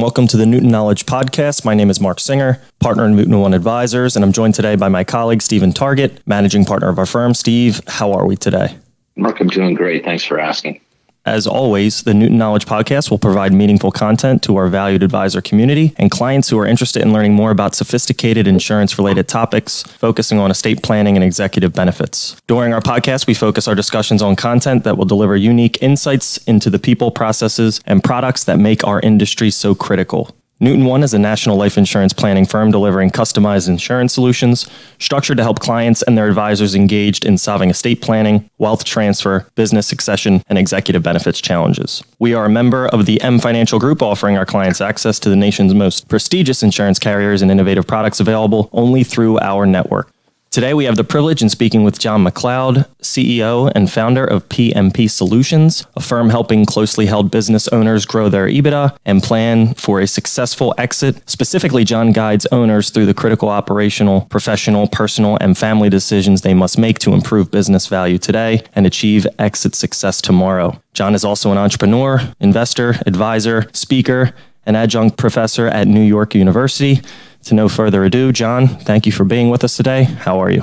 and welcome to the Newton Knowledge Podcast. My name is Mark Singer, partner in Newton One Advisors, and I'm joined today by my colleague, Stephen Target, managing partner of our firm. Steve, how are we today? Mark, I'm doing great. Thanks for asking. As always, the Newton Knowledge Podcast will provide meaningful content to our valued advisor community and clients who are interested in learning more about sophisticated insurance related topics, focusing on estate planning and executive benefits. During our podcast, we focus our discussions on content that will deliver unique insights into the people, processes, and products that make our industry so critical. Newton One is a national life insurance planning firm delivering customized insurance solutions structured to help clients and their advisors engaged in solving estate planning, wealth transfer, business succession, and executive benefits challenges. We are a member of the M Financial Group, offering our clients access to the nation's most prestigious insurance carriers and innovative products available only through our network. Today, we have the privilege in speaking with John McLeod, CEO and founder of PMP Solutions, a firm helping closely held business owners grow their EBITDA and plan for a successful exit. Specifically, John guides owners through the critical operational, professional, personal, and family decisions they must make to improve business value today and achieve exit success tomorrow. John is also an entrepreneur, investor, advisor, speaker, and adjunct professor at New York University. To no further ado, John, thank you for being with us today. How are you?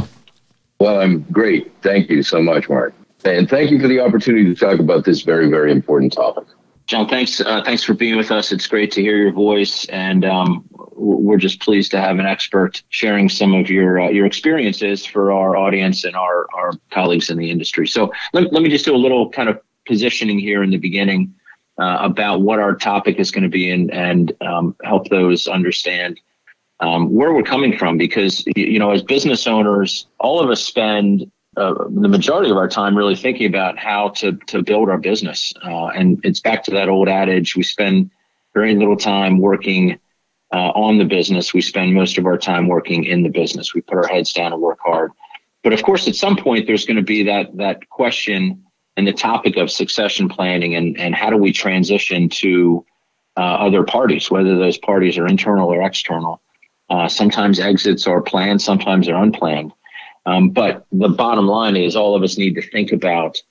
Well, I'm great. Thank you so much, Mark. And thank you for the opportunity to talk about this very, very important topic. John, thanks. Uh, thanks for being with us. It's great to hear your voice, and um, we're just pleased to have an expert sharing some of your uh, your experiences for our audience and our our colleagues in the industry. So let, let me just do a little kind of positioning here in the beginning uh, about what our topic is going to be and and um, help those understand um, where we're coming from because you know as business owners all of us spend uh, the majority of our time really thinking about how to to build our business. Uh, and it's back to that old adage we spend very little time working uh, on the business. We spend most of our time working in the business. We put our heads down and work hard. But of course at some point there's going to be that that question and the topic of succession planning and and how do we transition to uh, other parties whether those parties are internal or external uh, sometimes exits are planned, sometimes they're unplanned. Um, but the bottom line is all of us need to think about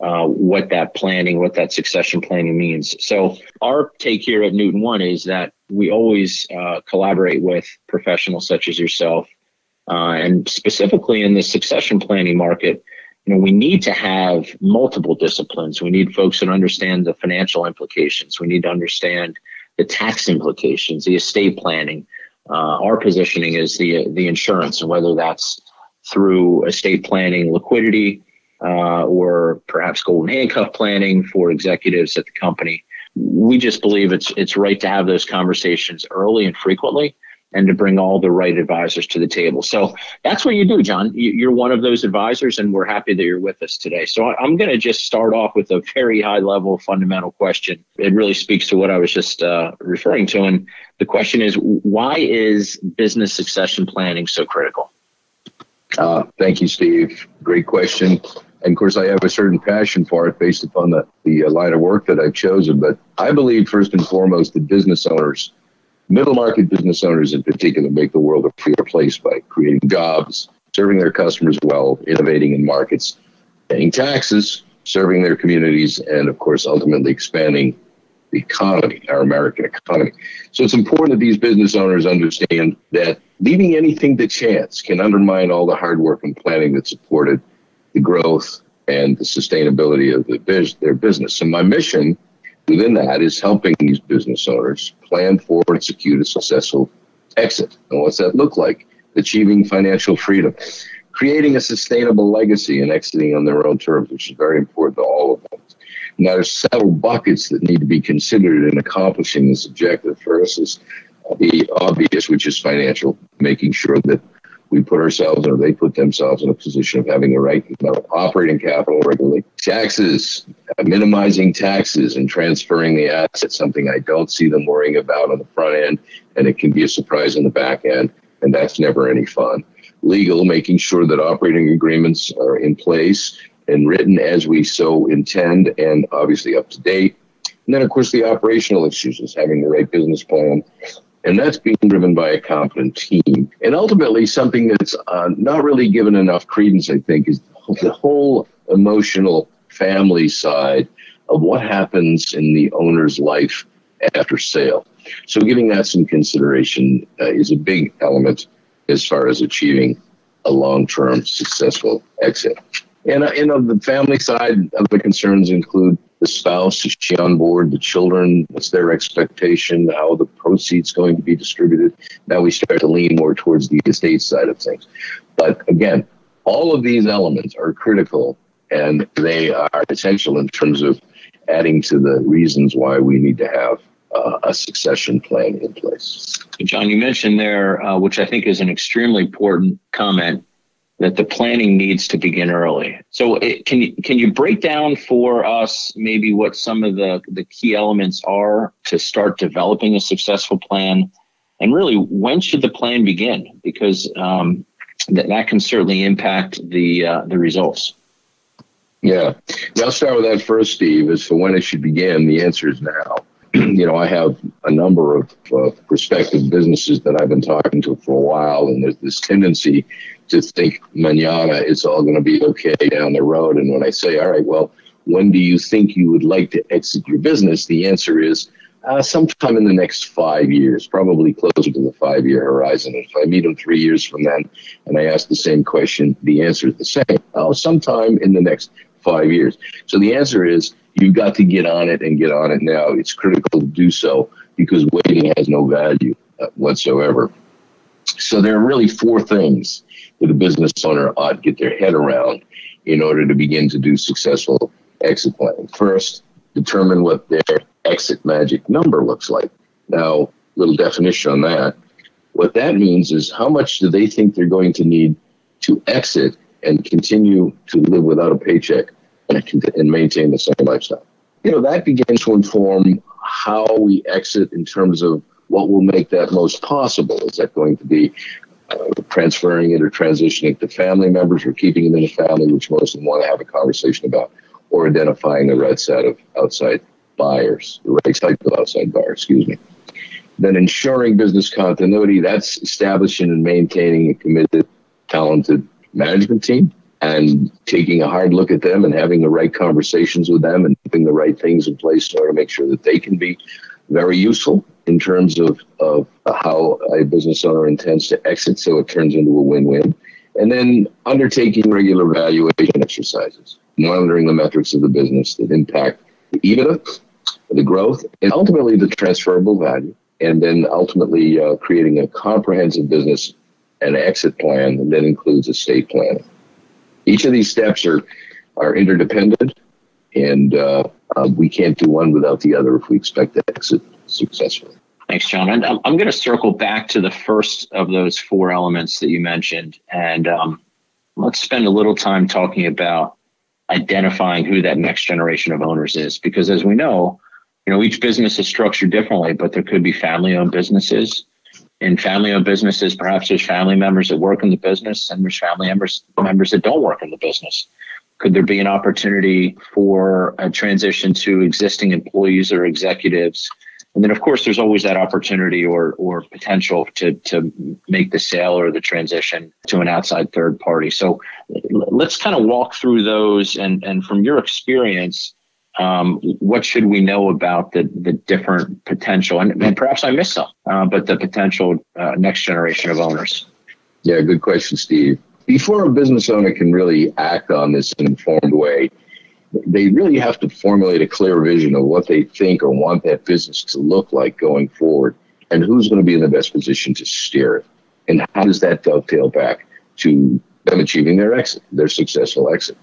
uh, what that planning, what that succession planning means. So our take here at Newton One is that we always uh, collaborate with professionals such as yourself, uh, and specifically in the succession planning market. You know, we need to have multiple disciplines. We need folks that understand the financial implications. We need to understand the tax implications, the estate planning, uh, our positioning is the the insurance, and whether that's through estate planning, liquidity, uh, or perhaps golden handcuff planning for executives at the company. We just believe it's it's right to have those conversations early and frequently, and to bring all the right advisors to the table. So that's what you do, John. You're one of those advisors, and we're happy that you're with us today. So I'm going to just start off with a very high level fundamental question. It really speaks to what I was just uh, referring to. And the question is why is business succession planning so critical? Uh, thank you, Steve. Great question. And of course, I have a certain passion for it based upon the, the line of work that I've chosen. But I believe, first and foremost, that business owners Middle market business owners in particular make the world a freer place by creating jobs, serving their customers well, innovating in markets, paying taxes, serving their communities, and of course, ultimately expanding the economy, our American economy. So it's important that these business owners understand that leaving anything to chance can undermine all the hard work and planning that supported the growth and the sustainability of the their business. And my mission within that is helping these business owners plan for and execute a successful exit. And what's that look like? Achieving financial freedom, creating a sustainable legacy, and exiting on their own terms, which is very important to all of them. Now, there's several buckets that need to be considered in accomplishing this objective. First is the obvious, which is financial, making sure that we put ourselves or they put themselves in a position of having the right operating capital regularly. Taxes, uh, minimizing taxes and transferring the assets, something I don't see them worrying about on the front end, and it can be a surprise on the back end, and that's never any fun. Legal, making sure that operating agreements are in place and written as we so intend and obviously up to date. And then, of course, the operational issues is having the right business plan and that's being driven by a competent team. And ultimately, something that's uh, not really given enough credence, I think, is the whole emotional family side of what happens in the owner's life after sale. So giving that some consideration uh, is a big element as far as achieving a long-term successful exit. And, uh, and on the family side, of the concerns include the spouse, is she on board, the children, what's their expectation, how the proceeds going to be distributed. Now we start to lean more towards the estate side of things. But again, all of these elements are critical and they are essential in terms of adding to the reasons why we need to have uh, a succession plan in place. John, you mentioned there, uh, which I think is an extremely important comment, that the planning needs to begin early. So, it, can you can you break down for us maybe what some of the the key elements are to start developing a successful plan, and really when should the plan begin? Because um, that that can certainly impact the uh, the results. Yeah, I'll start with that first, Steve. As for when it should begin, the answer is now. you know, I have a number of uh, prospective businesses that I've been talking to for a while, and there's this tendency to think manana it's all going to be okay down the road. And when I say, all right, well, when do you think you would like to exit your business? The answer is uh, sometime in the next five years, probably closer to the five year horizon. If I meet them three years from then and I ask the same question, the answer is the same. Oh, sometime in the next five years. So the answer is you've got to get on it and get on it now. It's critical to do so because waiting has no value uh, whatsoever. So there are really four things that a business owner ought to get their head around in order to begin to do successful exit planning. First, determine what their exit magic number looks like. Now, little definition on that. What that means is how much do they think they're going to need to exit and continue to live without a paycheck and maintain the same lifestyle. You know, that begins to inform how we exit in terms of what will make that most possible. Is that going to be uh, transferring it or transitioning to family members or keeping it in the family, which most of them want to have a conversation about, or identifying the right set of outside buyers, the right type of outside buyer, excuse me. Then ensuring business continuity, that's establishing and maintaining a committed, talented management team and taking a hard look at them and having the right conversations with them and putting the right things in place in order to make sure that they can be very useful in terms of, of how a business owner intends to exit so it turns into a win-win. And then undertaking regular valuation exercises, monitoring the metrics of the business that impact the EBITDA, the growth, and ultimately the transferable value. And then ultimately uh, creating a comprehensive business and exit plan that includes estate planning each of these steps are are interdependent, and uh, uh, we can't do one without the other if we expect to exit successfully. Thanks, John. And I'm, I'm going to circle back to the first of those four elements that you mentioned, and um, let's spend a little time talking about identifying who that next generation of owners is, because as we know, you know each business is structured differently, but there could be family-owned businesses in family owned businesses, perhaps there's family members that work in the business and there's family members members that don't work in the business. Could there be an opportunity for a transition to existing employees or executives? And then, of course, there's always that opportunity or or potential to to make the sale or the transition to an outside third party. So let's kind of walk through those and and from your experience, um, what should we know about the, the different potential? And, and perhaps i missed some uh, but the potential uh, next generation of owners. Yeah good question steve. Before a business owner can really act on this in an informed way they really have to formulate a clear vision of what they think or want that business to look like going forward and who's going to be in the best position to steer it and how does that dovetail back to them achieving their exit their successful exit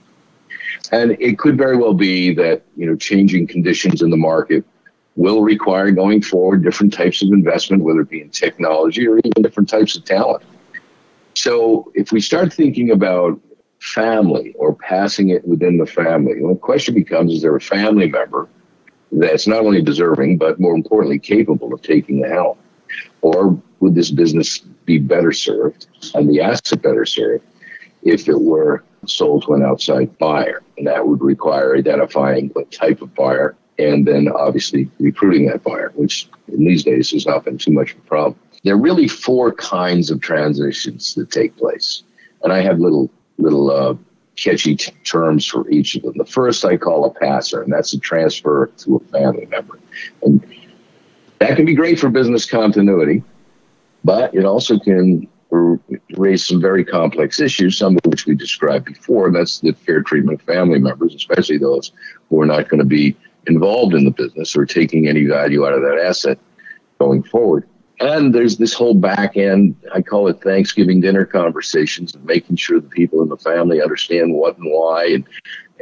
and it could very well be that, you know, changing conditions in the market will require going forward different types of investment, whether it be in technology or even different types of talent. So if we start thinking about family or passing it within the family, well, the question becomes is there a family member that's not only deserving, but more importantly, capable of taking the helm? Or would this business be better served and the asset better served if it were sold to an outside buyer. And that would require identifying what type of buyer and then obviously recruiting that buyer, which in these days has not been too much of a problem. There are really four kinds of transitions that take place. And I have little, little, uh, catchy t- terms for each of them. The first I call a passer, and that's a transfer to a family member. And That can be great for business continuity, but it also can raise some very complex issues, some of which we described before. And that's the fair treatment of family members, especially those who are not going to be involved in the business or taking any value out of that asset going forward. And there's this whole back end, I call it Thanksgiving dinner conversations, and making sure the people in the family understand what and why and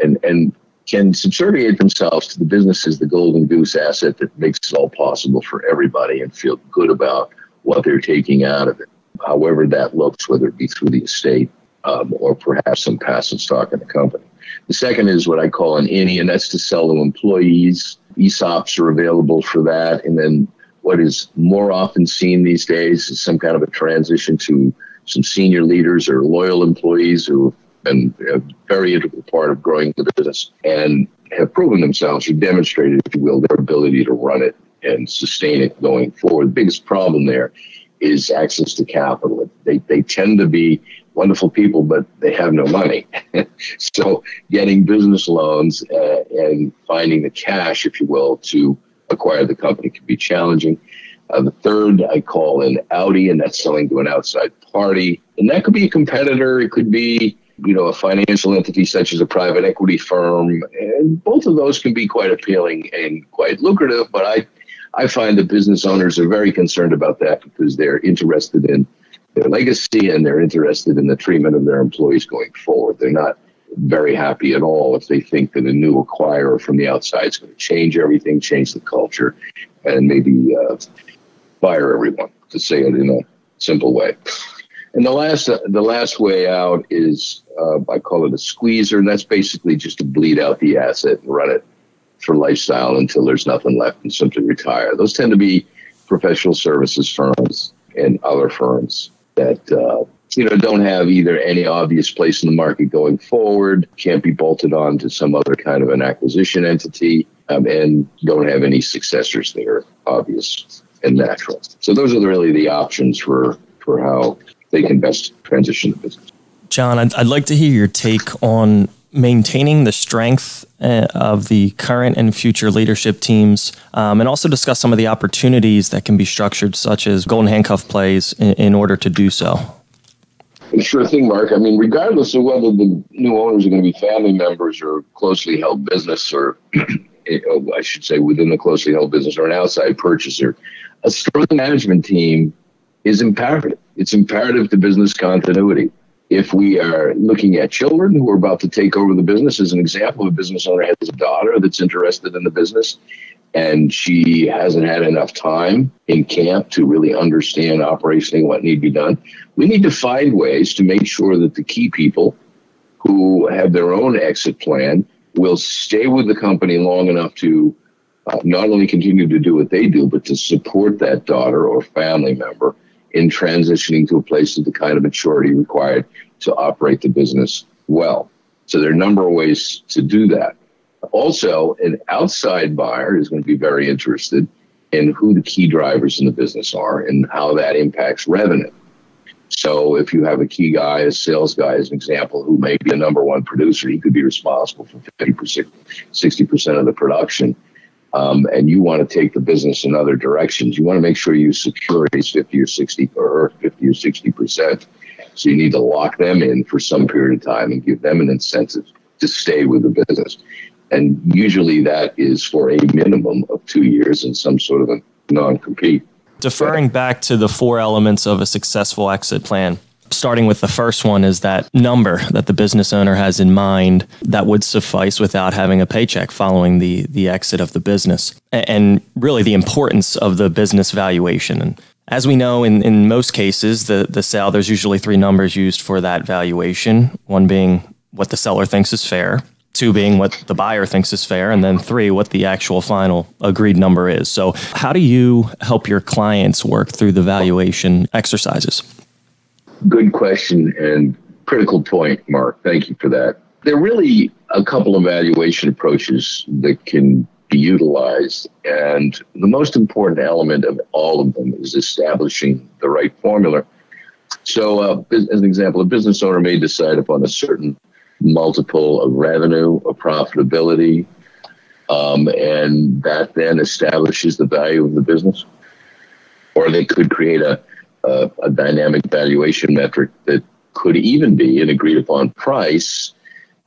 and and can subserviate themselves to the business as the golden goose asset that makes it all possible for everybody and feel good about what they're taking out of it, however that looks, whether it be through the estate um, or perhaps some passive stock in the company. The second is what I call an Innie, and that's to sell to employees. ESOPs are available for that. And then what is more often seen these days is some kind of a transition to some senior leaders or loyal employees who have been a very integral part of growing the business and have proven themselves or demonstrated, if you will, their ability to run it and sustain it going forward. The biggest problem there is access to capital. They, they tend to be wonderful people, but they have no money. so getting business loans uh, and finding the cash, if you will, to acquire the company can be challenging. Uh, the third I call an Outie, and that's selling to an outside party. And that could be a competitor. It could be, you know, a financial entity such as a private equity firm. And both of those can be quite appealing and quite lucrative. But I, I find that business owners are very concerned about that because they're interested in their legacy and they're interested in the treatment of their employees going forward. They're not very happy at all if they think that a new acquirer from the outside is going to change everything, change the culture, and maybe uh, fire everyone, to say it in a simple way. And the last, uh, the last way out is uh, I call it a squeezer, and that's basically just to bleed out the asset and run it for lifestyle until there's nothing left and simply retire. Those tend to be professional services firms and other firms that uh, you know, don't have either any obvious place in the market going forward, can't be bolted on to some other kind of an acquisition entity, um, and don't have any successors that are obvious and natural. So those are really the options for for how they can best transition the business. John, I'd, I'd like to hear your take on maintaining the strength uh, of the current and future leadership teams, um, and also discuss some of the opportunities that can be structured, such as golden handcuff plays, in, in order to do so. Sure thing, Mark. I mean, regardless of whether the new owners are going to be family members or closely held business, or eh, oh, I should say within the closely held business or an outside purchaser, a strong management team is imperative. It's imperative to business continuity. If we are looking at children who are about to take over the business, as an example, a business owner has a daughter that's interested in the business, and she hasn't had enough time in camp to really understand operationally what need to be done. We need to find ways to make sure that the key people who have their own exit plan will stay with the company long enough to uh, not only continue to do what they do, but to support that daughter or family member in transitioning to a place of the kind of maturity required to operate the business well. So there are a number of ways to do that. Also, an outside buyer is going to be very interested in who the key drivers in the business are and how that impacts revenue. So, if you have a key guy, a sales guy, as an example, who may be a number one producer, he could be responsible for 50%, 60% of the production. Um, and you want to take the business in other directions, you want to make sure you secure his 50 or 60 or 50 or 60 percent. So you need to lock them in for some period of time and give them an incentive to stay with the business. And usually that is for a minimum of two years and some sort of a non compete. Deferring back to the four elements of a successful exit plan, starting with the first one is that number that the business owner has in mind that would suffice without having a paycheck following the, the exit of the business. And really the importance of the business valuation. And as we know, in, in most cases, the, the sale, there's usually three numbers used for that valuation one being what the seller thinks is fair, two being what the buyer thinks is fair, and then three, what the actual final agreed number is. So, how do you help your clients work through the valuation exercises? Good question and critical point, Mark. Thank you for that. There are really a couple of valuation approaches that can be utilized. And the most important element of all of them is establishing the right formula. So, uh, as an example, a business owner may decide upon a certain multiple of revenue, of profitability, Um, and that then establishes the value of the business. Or they could create a, a, a dynamic valuation metric that could even be an agreed upon price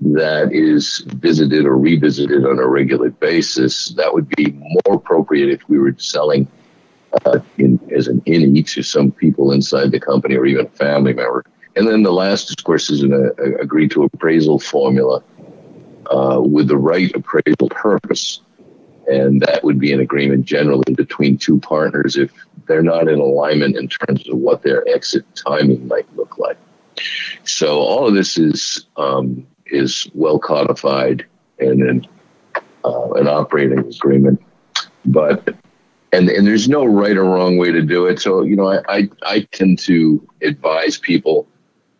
that is visited or revisited on a regular basis. That would be more appropriate if we were selling uh, in, as an Innie to some people inside the company or even a family member. And then the last, of course, is an uh, agreed to appraisal formula uh, with the right appraisal purpose. And that would be an agreement generally between two partners if they're not in alignment in terms of what their exit timing might look like. So all of this is um, is well codified and an, uh, an operating agreement, but and and there's no right or wrong way to do it. So you know, I I, I tend to advise people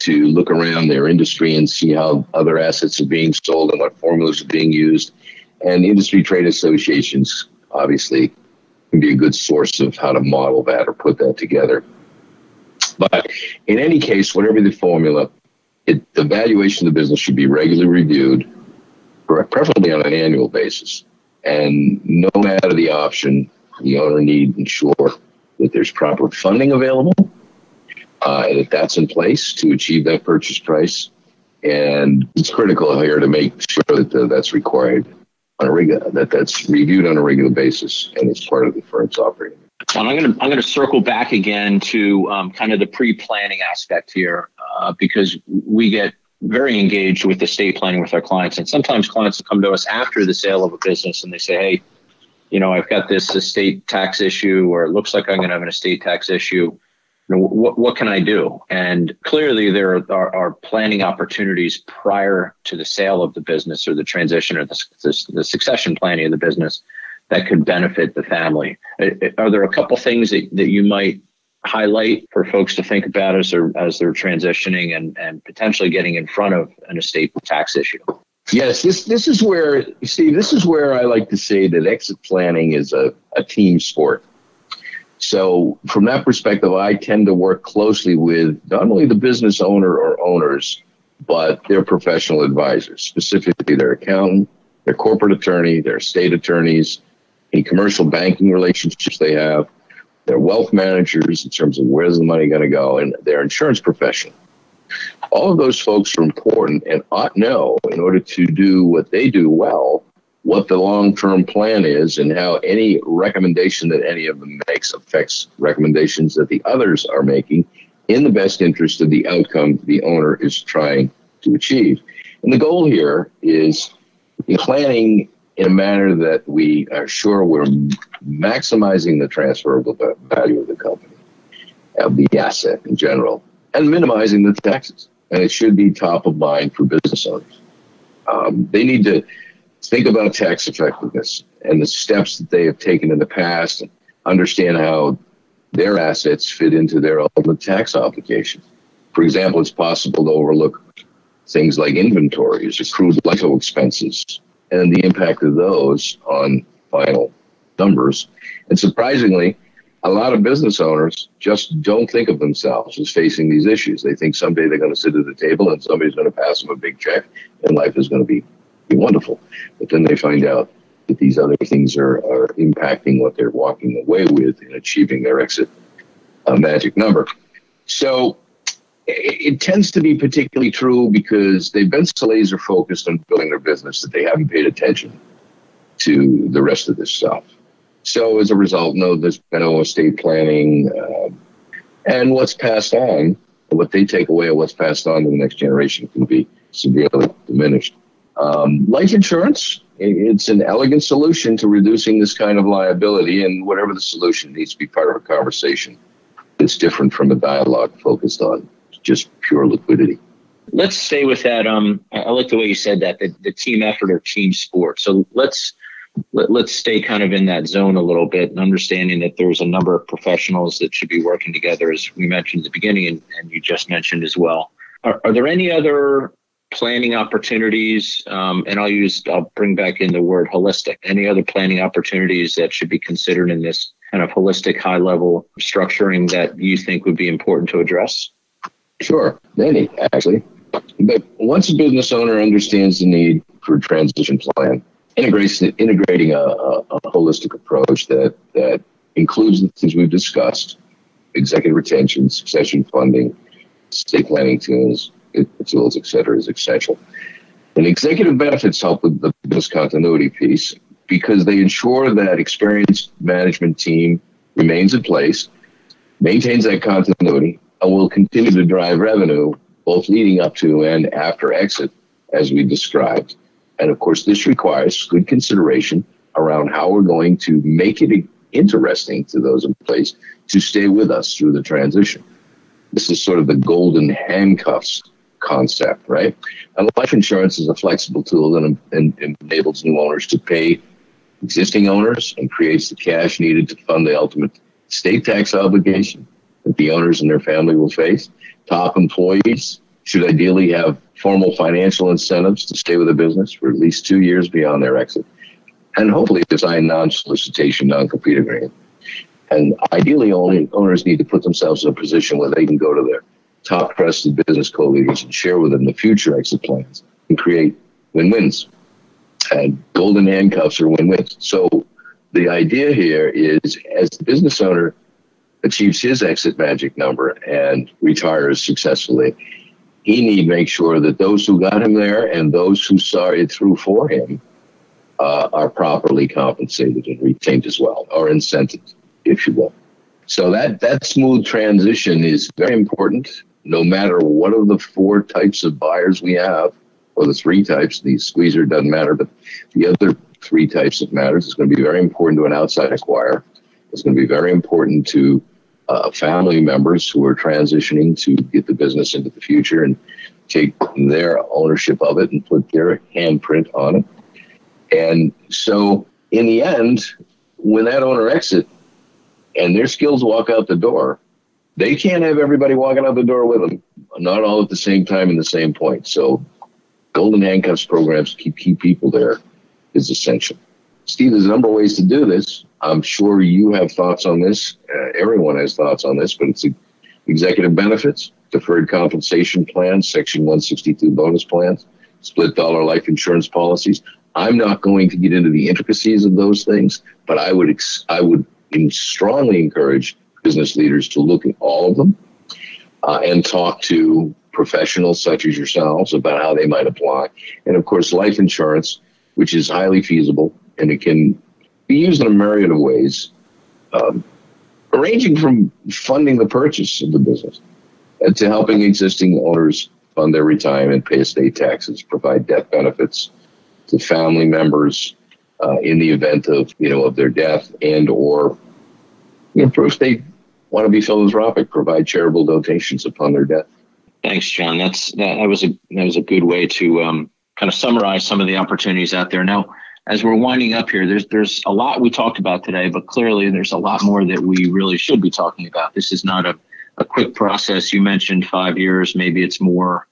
to look around their industry and see how other assets are being sold and what formulas are being used. And industry trade associations obviously can be a good source of how to model that or put that together. But in any case, whatever the formula, it, the valuation of the business should be regularly reviewed, preferably on an annual basis. And no matter the option, the owner need ensure that there's proper funding available, uh, and that that's in place to achieve that purchase price. And it's critical here to make sure that uh, that's required on a regular, that that's reviewed on a regular basis and it's part of the firm's operating. And I'm going to I'm going to circle back again to um, kind of the pre-planning aspect here uh, because we get very engaged with estate planning with our clients, and sometimes clients come to us after the sale of a business and they say, "Hey, you know, I've got this estate tax issue, or it looks like I'm going to have an estate tax issue. You know, what what can I do?" And clearly, there are, are, planning opportunities prior to the sale of the business or the transition or the, the, the succession planning of the business that could benefit the family. Are there a couple things that, that you might highlight for folks to think about as they're as they're transitioning and, and potentially getting in front of an estate tax issue? Yes, this this is where Steve. This is where I like to say that exit planning is a, a team sport. So from that perspective, I tend to work closely with not only the business owner or owners, but their professional advisors, specifically their accountant, their corporate attorney, their state attorneys, any commercial banking relationships they have, their wealth managers in terms of where's the money going to go, and their insurance profession. All of those folks are important and ought know in order to do what they do well, what the long term plan is, and how any recommendation that any of them makes affects recommendations that the others are making in the best interest of the outcome the owner is trying to achieve. And the goal here is planning in a manner that we are sure we're maximizing the transferable value of the company, of the asset in general, and minimizing the taxes. And it should be top of mind for business owners. Um, they need to think about tax effectiveness and the steps that they have taken in the past and understand how their assets fit into their ultimate tax obligations. For example, it's possible to overlook things like inventories, accrued LIFO expenses, and the impact of those on final numbers. And surprisingly, a lot of business owners just don't think of themselves as facing these issues. They think someday they're going to sit at the table and somebody's going to pass them a big check and life is going to be, be wonderful. But then they find out that these other things are, are impacting what they're walking away with in achieving their exit uh, magic number. So it, tends to be particularly true because they've been so laser focused on building their business that they haven't paid attention to the rest of this stuff. So as a result, no, there's been no estate planning, uh, and what's passed on, what they take away of what's passed on to the next generation can be severely diminished. Um, life insurance, it's an elegant solution to reducing this kind of liability, and whatever the solution needs to be part of a conversation. It's different from a dialogue focused on just pure liquidity. Let's stay with that. Um, I like the way you said that the, the team effort or team sport. So let's let, us stay kind of in that zone a little bit and understanding that there's a number of professionals that should be working together, as we mentioned at the beginning, and, and you just mentioned as well. Are, are there any other planning opportunities? Um, and I'll use I'll bring back in the word holistic. Any other planning opportunities that should be considered in this kind of holistic, high level structuring that you think would be important to address? Sure, many actually. But once a business owner understands the need for a transition plan, integrating a, a, a holistic approach that, that includes the things we've discussed executive retention, succession funding, state planning tools, tools, et cetera, is essential. And executive benefits help with the business continuity piece because they ensure that experienced management team remains in place, maintains that continuity, and will continue to drive revenue both leading up to and after exit, as we described. And of course, this requires good consideration around how we're going to make it interesting to those in place to stay with us through the transition. This is sort of the golden handcuffs concept, right? And life insurance is a flexible tool that enables new owners to pay existing owners and creates the cash needed to fund the ultimate state tax obligation that the owners and their family will face. Top employees should ideally have formal financial incentives to stay with the business for at least two years beyond their exit, and hopefully design non-solicitation, non-compete agreement. And ideally, only owners need to put themselves in a position where they can go to their top trusted business co-leaders and share with them the future exit plans and create win-wins. And golden handcuffs are win-wins. So the idea here is as the business owner achieves his exit magic number and retires successfully, he need to make sure that those who got him there and those who saw it through for him uh, are properly compensated and retained as well, or incented, if you will. So that that smooth transition is very important. No matter what of the four types of buyers we have, or the three types, the squeezer doesn't matter, but the other three types of matters is going to be very important to an outside acquirer. It's going to be very important to uh, family members who are transitioning to get the business into the future and take their ownership of it and put their handprint on it. And so, in the end, when that owner exit and their skills walk out the door, they can't have everybody walking out the door with them, not all at the same time in the same point. So, golden handcuffs programs keep key people there is essential. Steve, there's a number of ways to do this. I'm sure you have thoughts on this. Uh, everyone has thoughts on this, but it's executive benefits, deferred compensation plans, Section 162 bonus plans, split dollar life insurance policies. I'm not going to get into the intricacies of those things, but I would ex- I would strongly encourage business leaders to look at all of them uh, and talk to professionals such as yourselves about how they might apply. And of course, life insurance, which is highly feasible and it can be used in a myriad of ways, um, ranging from funding the purchase of the business to helping existing owners fund their retirement, pay estate taxes, provide death benefits to family members uh, in the event of you know of their death, and or you know, if they want to be philanthropic, provide charitable donations upon their death. Thanks, John. That's that, that was a that was a good way to um, kind of summarize some of the opportunities out there. Now, as we're winding up here, there's there's a lot we talked about today, but clearly there's a lot more that we really should be talking about. This is not a, a quick process. You mentioned five years, maybe it's more.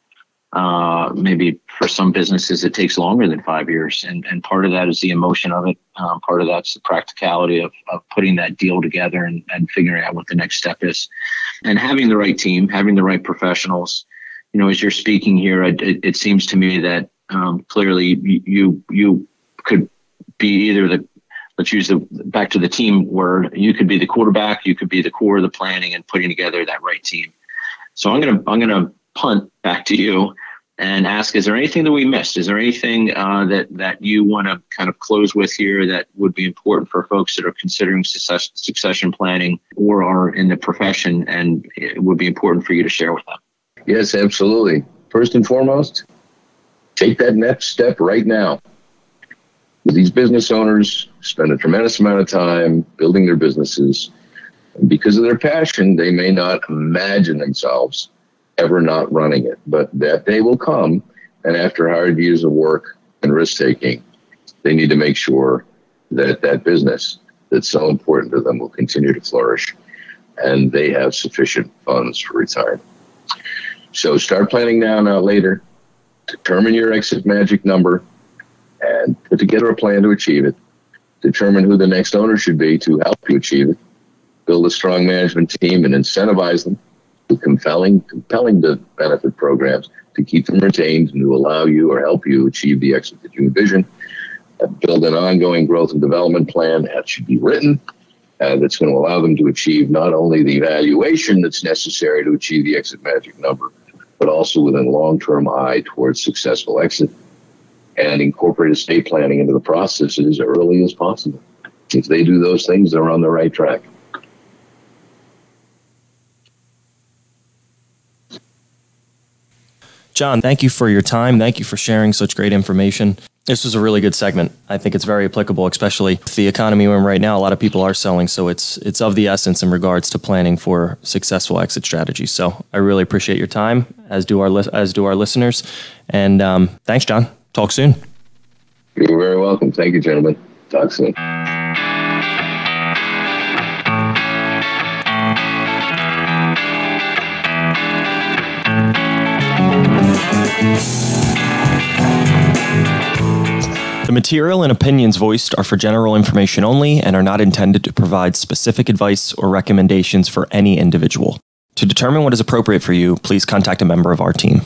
Uh, maybe for some businesses it takes longer than five years, and and part of that is the emotion of it. Um, part of that's the practicality of of putting that deal together and and figuring out what the next step is, and having the right team, having the right professionals. You know, as you're speaking here, it, it, it seems to me that um, clearly you you could be either the let's use the back to the team word. You could be the quarterback, you could be the core of the planning and putting together that right team. So I'm gonna I'm gonna punt back to you and ask: Is there anything that we missed? Is there anything uh, that that you want to kind of close with here that would be important for folks that are considering success, succession planning or are in the profession, and it would be important for you to share with them? Yes, absolutely. First and foremost, take that next step right now these business owners spend a tremendous amount of time building their businesses. And because of their passion, they may not imagine themselves ever not running it. But that day will come. And after hard years of work and risk taking, they need to make sure that that business that's so important to them will continue to flourish and they have sufficient funds for retirement. So start planning now, not later. Determine your exit magic number and put together a plan to achieve it, determine who the next owner should be to help you achieve it, build a strong management team and incentivize them compelling, compelling the benefit programs to keep them retained and to allow you or help you achieve the exit that you envision. uh, build an ongoing growth and development plan that should be written uh, that's going to allow them to achieve not only the valuation that's necessary to achieve the exit magic number, but also with a long term eye towards successful exit and incorporate estate planning into the process as early as possible. If they do those things, they're on the right track. John, thank you for your time. Thank you for sharing such great information. This was a really good segment. I think it's very applicable, especially the economy we're in right now. A lot of people are selling, so it's it's of the essence in regards to planning for successful exit strategies. So I really appreciate your time, as do our as do our listeners. And um, thanks, John. Talk soon. You're very welcome. Thank you, gentlemen. Talk soon. The material and opinions voiced are for general information only and are not intended to provide specific advice or recommendations for any individual. To determine what is appropriate for you, please contact a member of our team.